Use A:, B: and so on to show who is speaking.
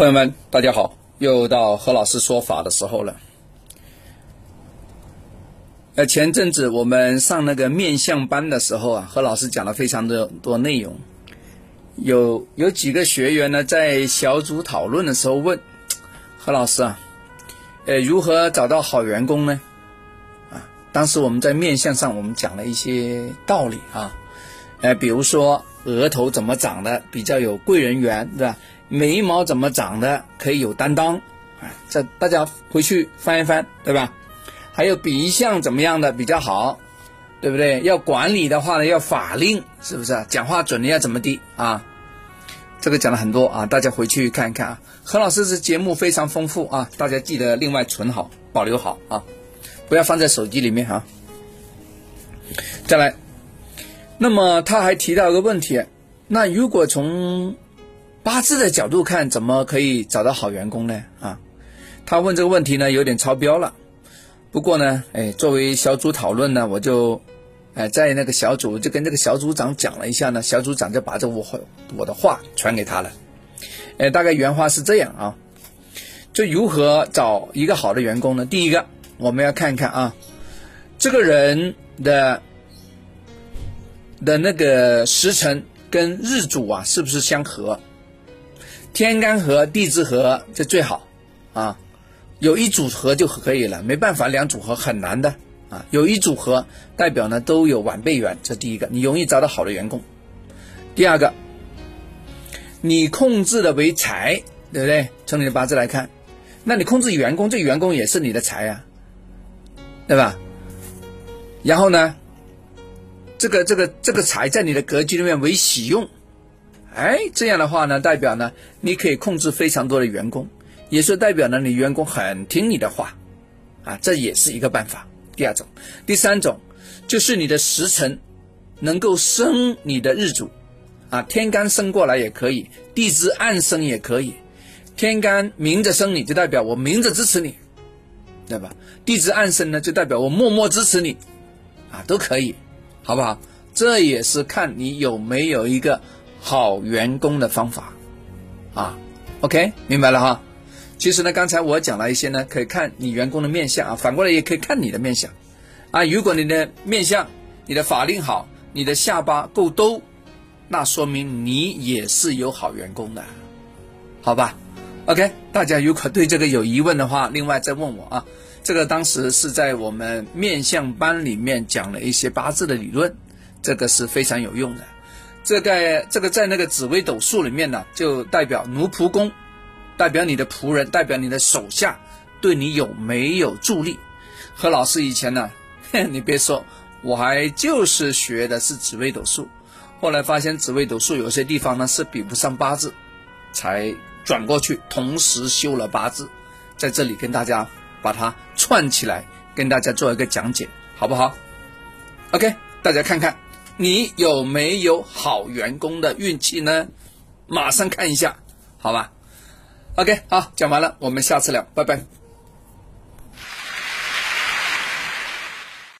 A: 朋友们，大家好，又到何老师说法的时候了。呃，前阵子我们上那个面相班的时候啊，何老师讲了非常的多内容。有有几个学员呢，在小组讨论的时候问何老师啊，呃，如何找到好员工呢？啊，当时我们在面相上，我们讲了一些道理啊，呃，比如说额头怎么长的比较有贵人缘，对吧？眉毛怎么长的可以有担当，哎，这大家回去翻一翻，对吧？还有鼻相怎么样的比较好，对不对？要管理的话呢，要法令，是不是？讲话准的要怎么地啊？这个讲了很多啊，大家回去看一看啊。何老师这节目非常丰富啊，大家记得另外存好，保留好啊，不要放在手机里面哈。再来，那么他还提到一个问题，那如果从八字的角度看，怎么可以找到好员工呢？啊，他问这个问题呢，有点超标了。不过呢，哎，作为小组讨论呢，我就，哎，在那个小组就跟这个小组长讲了一下呢，小组长就把这我我的话传给他了。哎，大概原话是这样啊，就如何找一个好的员工呢？第一个，我们要看一看啊，这个人的的那个时辰跟日主啊，是不是相合？天干合，地支合就最好，啊，有一组合就可以了，没办法，两组合很难的，啊，有一组合代表呢都有晚辈缘，这第一个，你容易找到好的员工。第二个，你控制的为财，对不对？从你的八字来看，那你控制员工，这员工也是你的财啊，对吧？然后呢，这个这个这个财在你的格局里面为喜用。哎，这样的话呢，代表呢，你可以控制非常多的员工，也是代表呢，你员工很听你的话，啊，这也是一个办法。第二种，第三种，就是你的时辰能够生你的日主，啊，天干生过来也可以，地支暗生也可以，天干明着生你就代表我明着支持你，对吧？地支暗生呢，就代表我默默支持你，啊，都可以，好不好？这也是看你有没有一个。好员工的方法，啊，OK，明白了哈。其实呢，刚才我讲了一些呢，可以看你员工的面相啊，反过来也可以看你的面相，啊，如果你的面相、你的法令好，你的下巴够兜，那说明你也是有好员工的，好吧？OK，大家如果对这个有疑问的话，另外再问我啊。这个当时是在我们面相班里面讲了一些八字的理论，这个是非常有用的。这个这个在那个紫微斗数里面呢，就代表奴仆宫，代表你的仆人，代表你的手下对你有没有助力。何老师以前呢，你别说，我还就是学的是紫微斗数，后来发现紫微斗数有些地方呢是比不上八字，才转过去，同时修了八字，在这里跟大家把它串起来，跟大家做一个讲解，好不好？OK，大家看看。你有没有好员工的运气呢？马上看一下，好吧？OK，好，讲完了，我们下次聊，拜拜。